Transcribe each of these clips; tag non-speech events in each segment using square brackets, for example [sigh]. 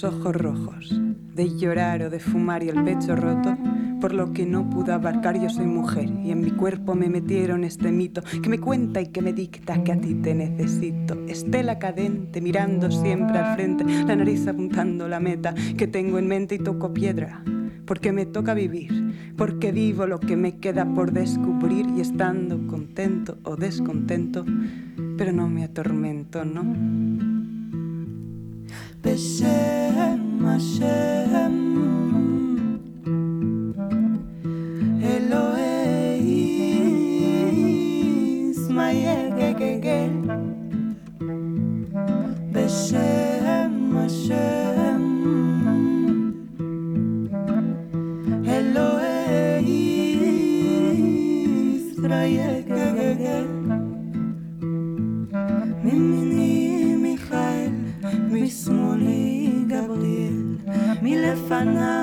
Ojos rojos, de llorar o de fumar y el pecho roto, por lo que no pude abarcar yo soy mujer y en mi cuerpo me metieron este mito que me cuenta y que me dicta que a ti te necesito. Estela cadente, mirando siempre al frente, la nariz apuntando la meta que tengo en mente y toco piedra. Porque me toca vivir, porque vivo lo que me queda por descubrir y estando contento o descontento, pero no me atormento, ¿no? בשם השם sana.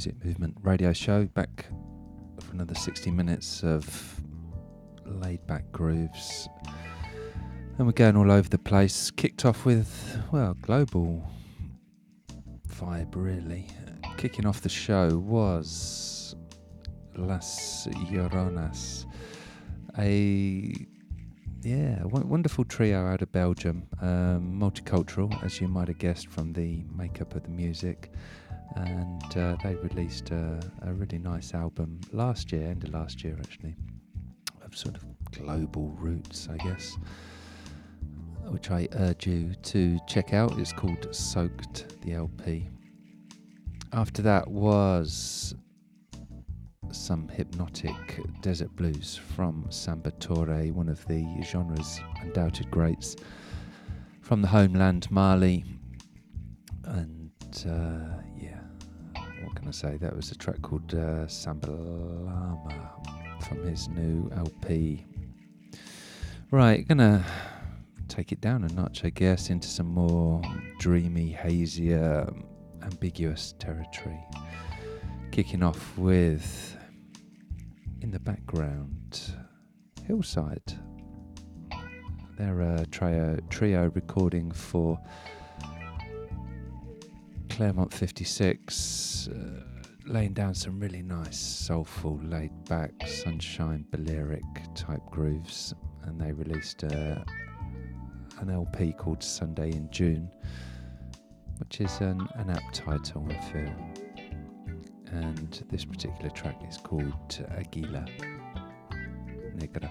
Music Movement radio show. Back for another 60 minutes of laid back grooves. And we're going all over the place. Kicked off with, well, global vibe really. Kicking off the show was Las Lloronas, a yeah, wonderful trio out of Belgium, um, multicultural, as you might have guessed from the makeup of the music. And uh, they released a, a really nice album last year, end of last year actually, of sort of global roots, I guess, which I urge you to check out. It's called Soaked, the LP. After that was some hypnotic desert blues from Samba Sambatore, one of the genre's undoubted greats from the homeland Mali. And uh, yeah, what say? That was a track called uh, Sambalama from his new LP. Right, gonna take it down a notch, I guess, into some more dreamy, hazier, ambiguous territory. Kicking off with in the background, Hillside. They're a trio, trio recording for Claremont 56, uh, laying down some really nice, soulful, laid back, sunshine, Balearic type grooves. And they released uh, an LP called Sunday in June, which is an, an apt title, I feel and this particular track is called Aguila Negra.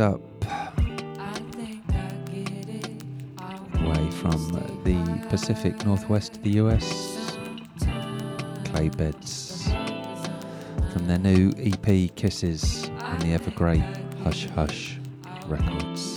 Up away from the Pacific Northwest of the US, Clay Beds, from their new EP Kisses on the ever great Hush Hush Records.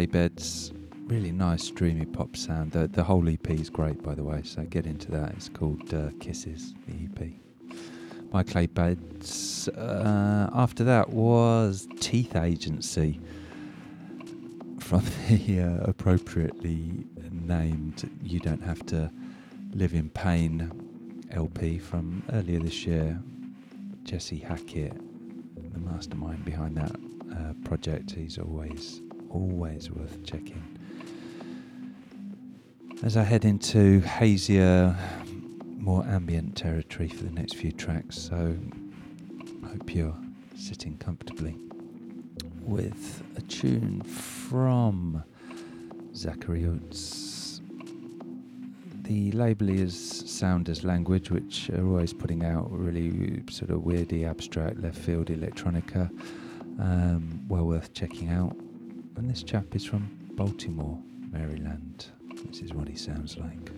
Clay Beds, really nice dreamy pop sound. The, the whole EP is great, by the way, so get into that. It's called uh, Kisses, the EP. By Clay Beds. Uh, after that was Teeth Agency from [laughs] the uh, appropriately named You Don't Have to Live in Pain LP from earlier this year. Jesse Hackett, the mastermind behind that uh, project, he's always, always worth checking. As I head into hazier, more ambient territory for the next few tracks, so hope you're sitting comfortably with a tune from Zachary Oates the label is Sound as Language, which are always putting out really sort of weirdy, abstract, left field electronica. Um, well worth checking out. And this chap is from Baltimore, Maryland. This is what he sounds like.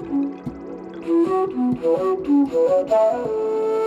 Thank you.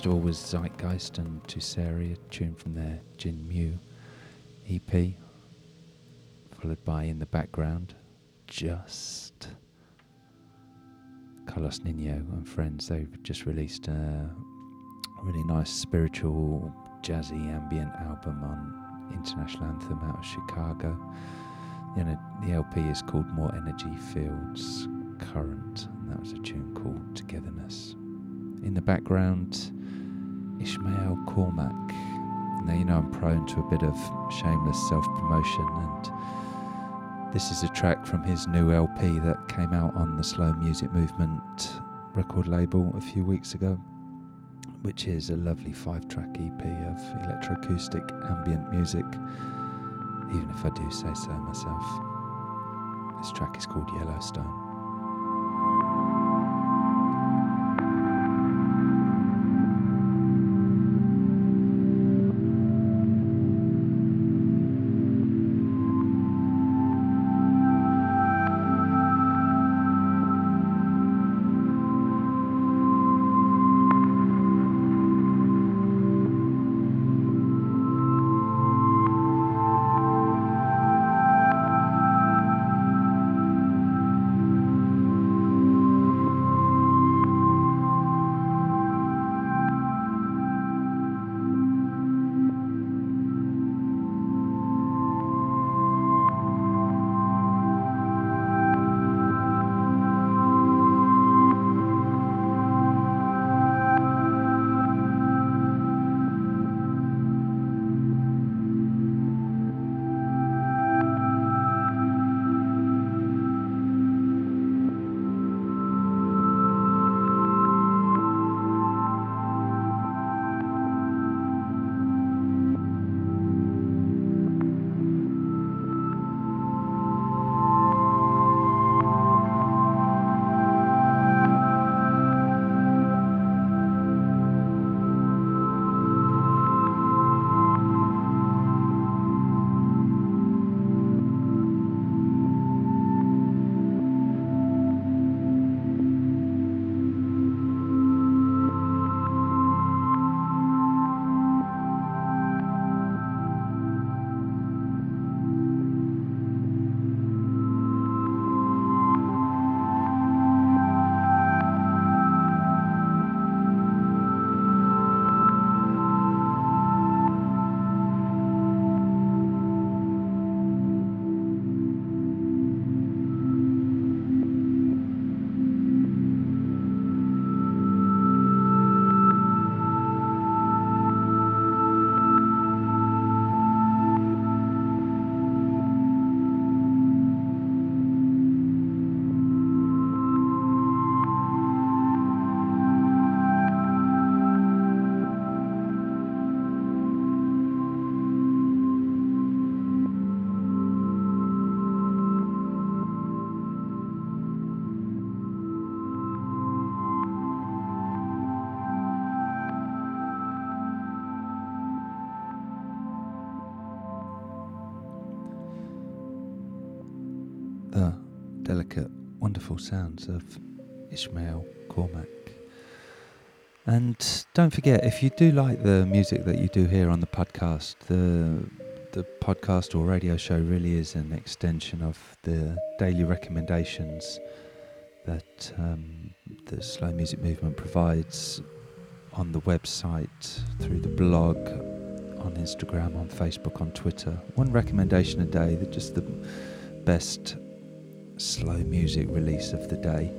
First of all was Zeitgeist and Tuseri, a tune from their Jin Mu EP, followed by In the Background, Just. Carlos Nino and friends, they've just released a really nice spiritual, jazzy, ambient album on International Anthem out of Chicago. Know, the LP is called More Energy Fields Current, and that was a tune called Togetherness. In the background, Ishmael Cormac. Now, you know, I'm prone to a bit of shameless self promotion, and this is a track from his new LP that came out on the Slow Music Movement record label a few weeks ago, which is a lovely five track EP of electroacoustic ambient music, even if I do say so myself. This track is called Yellowstone. Sounds of Ishmael Cormac. And don't forget, if you do like the music that you do here on the podcast, the the podcast or radio show really is an extension of the daily recommendations that um, the slow music movement provides on the website, through the blog, on Instagram, on Facebook, on Twitter. One recommendation a day, that just the best slow music release of the day.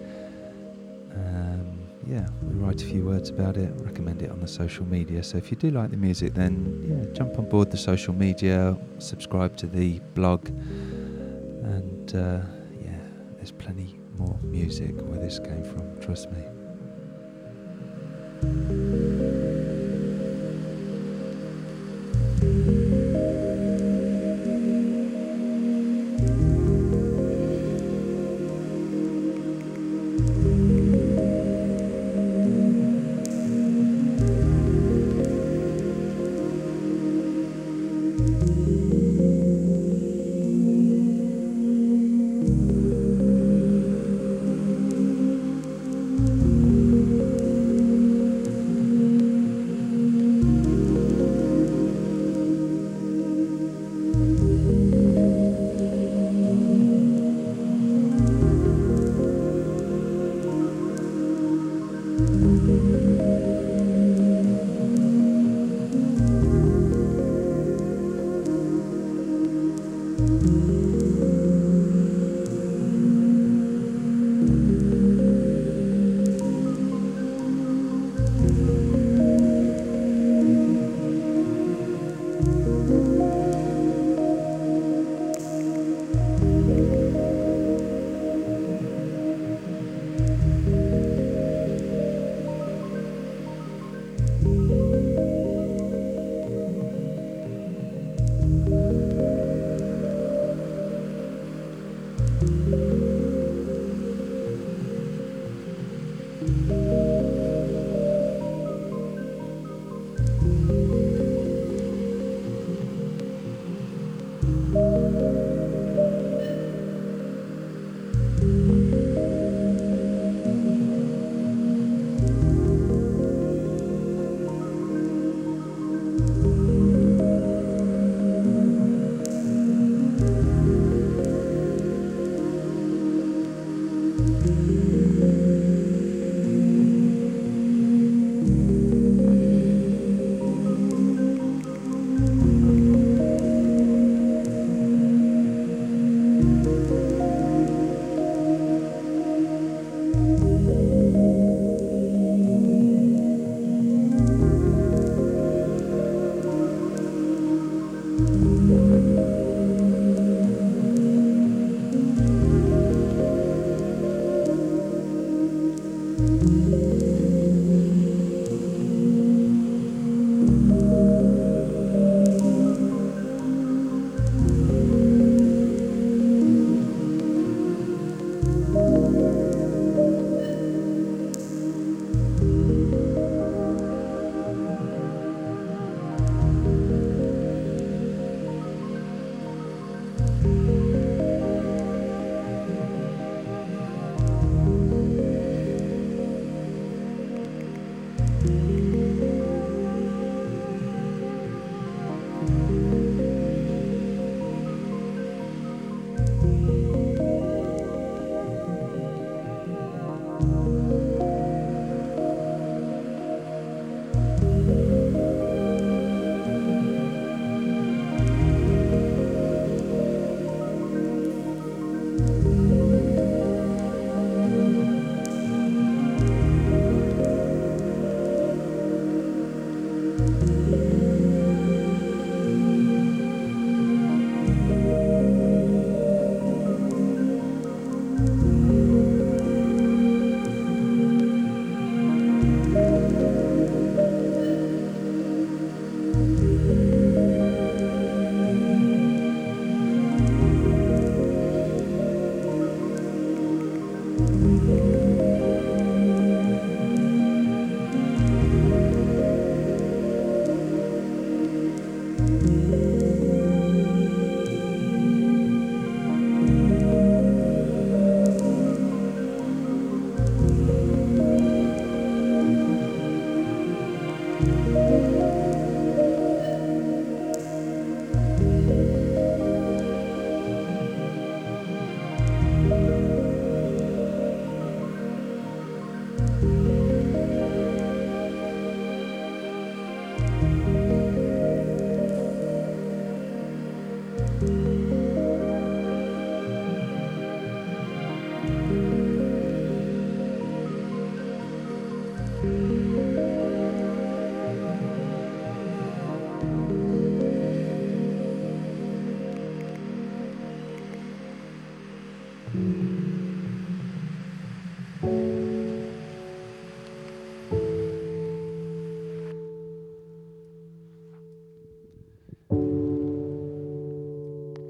Um, yeah, we write a few words about it, recommend it on the social media. So if you do like the music, then yeah, jump on board the social media, subscribe to the blog, and uh, yeah, there's plenty more music where this came from. Trust me. oh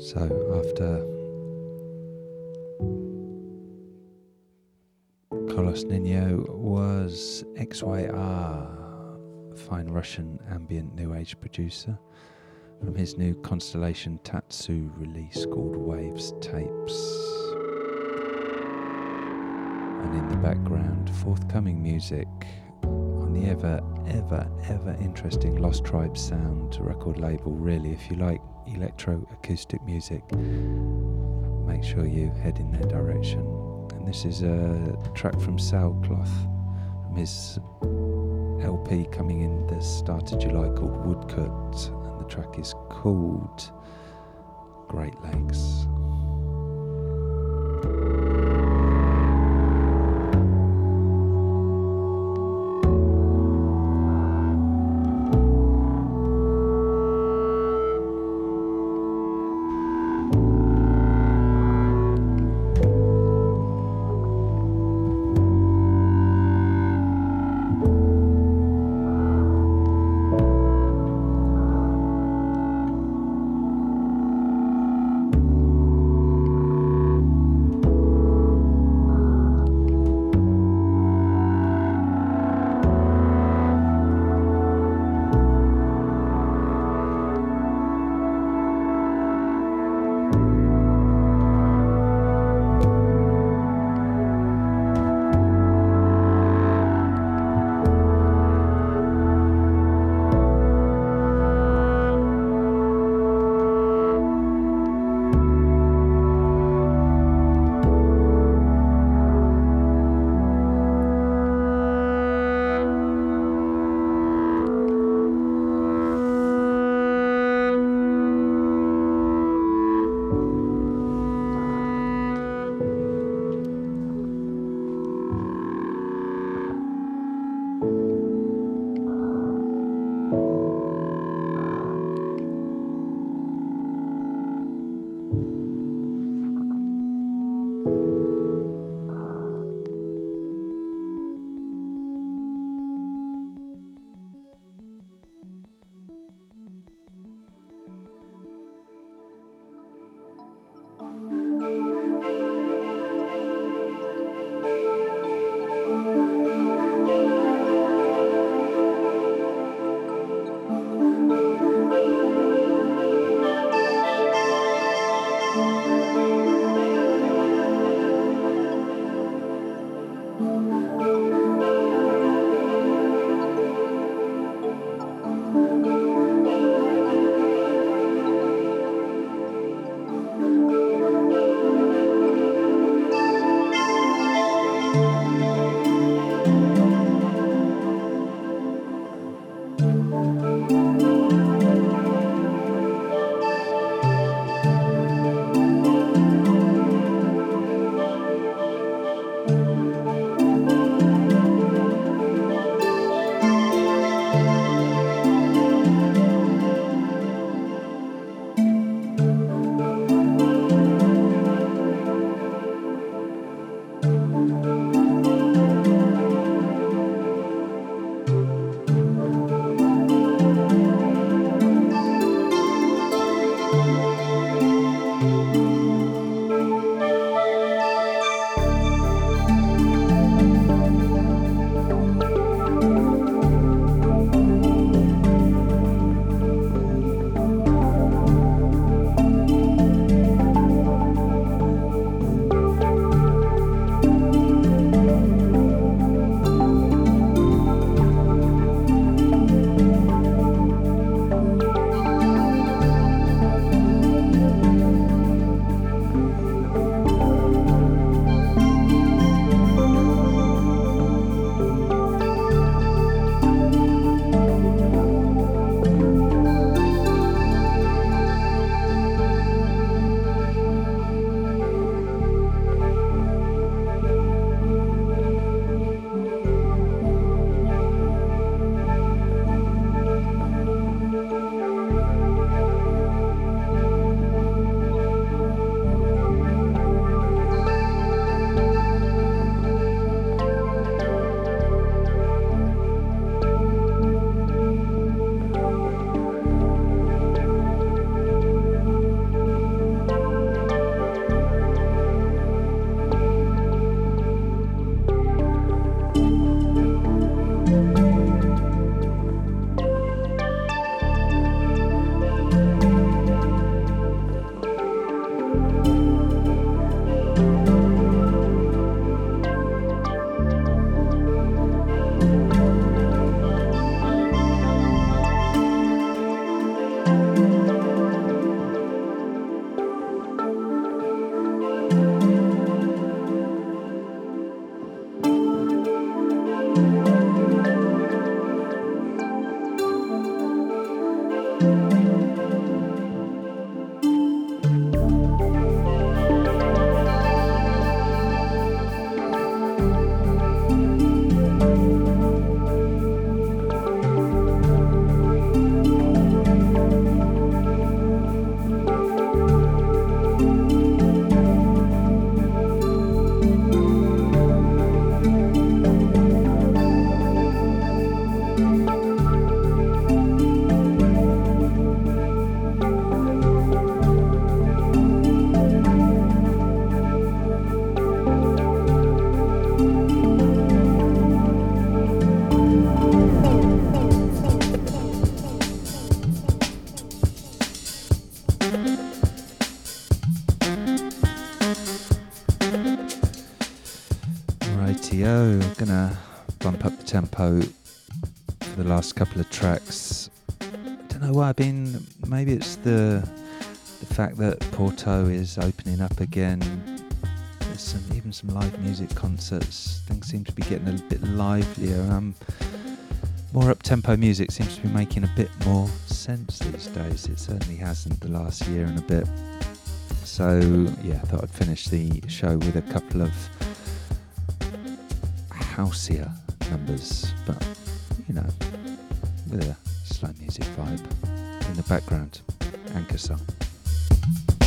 So after Carlos Nino was XYR, fine Russian ambient new age producer, from his new Constellation Tatsu release called Waves Tapes. And in the background, forthcoming music on the ever, ever, ever interesting Lost Tribe Sound record label. Really, if you like electro acoustic music, make sure you head in their direction. And this is a track from Sailcloth from his LP coming in the start of July called Woodcut, and the track is called Great Lakes. Música fact that Porto is opening up again. There's some even some live music concerts. Things seem to be getting a bit livelier. Um, more up tempo music seems to be making a bit more sense these days. It certainly hasn't the last year and a bit. So, yeah, I thought I'd finish the show with a couple of houseier numbers, but you know, with a slow music vibe in the background. Anchorsong thank you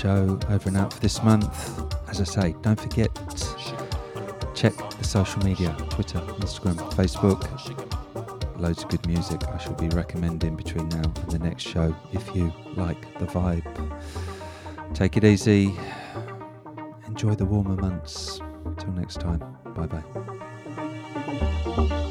show over and out for this month. As I say, don't forget, check the social media Twitter, Instagram, Facebook. Loads of good music I shall be recommending between now and the next show if you like the vibe. Take it easy. Enjoy the warmer months. Till next time. Bye bye.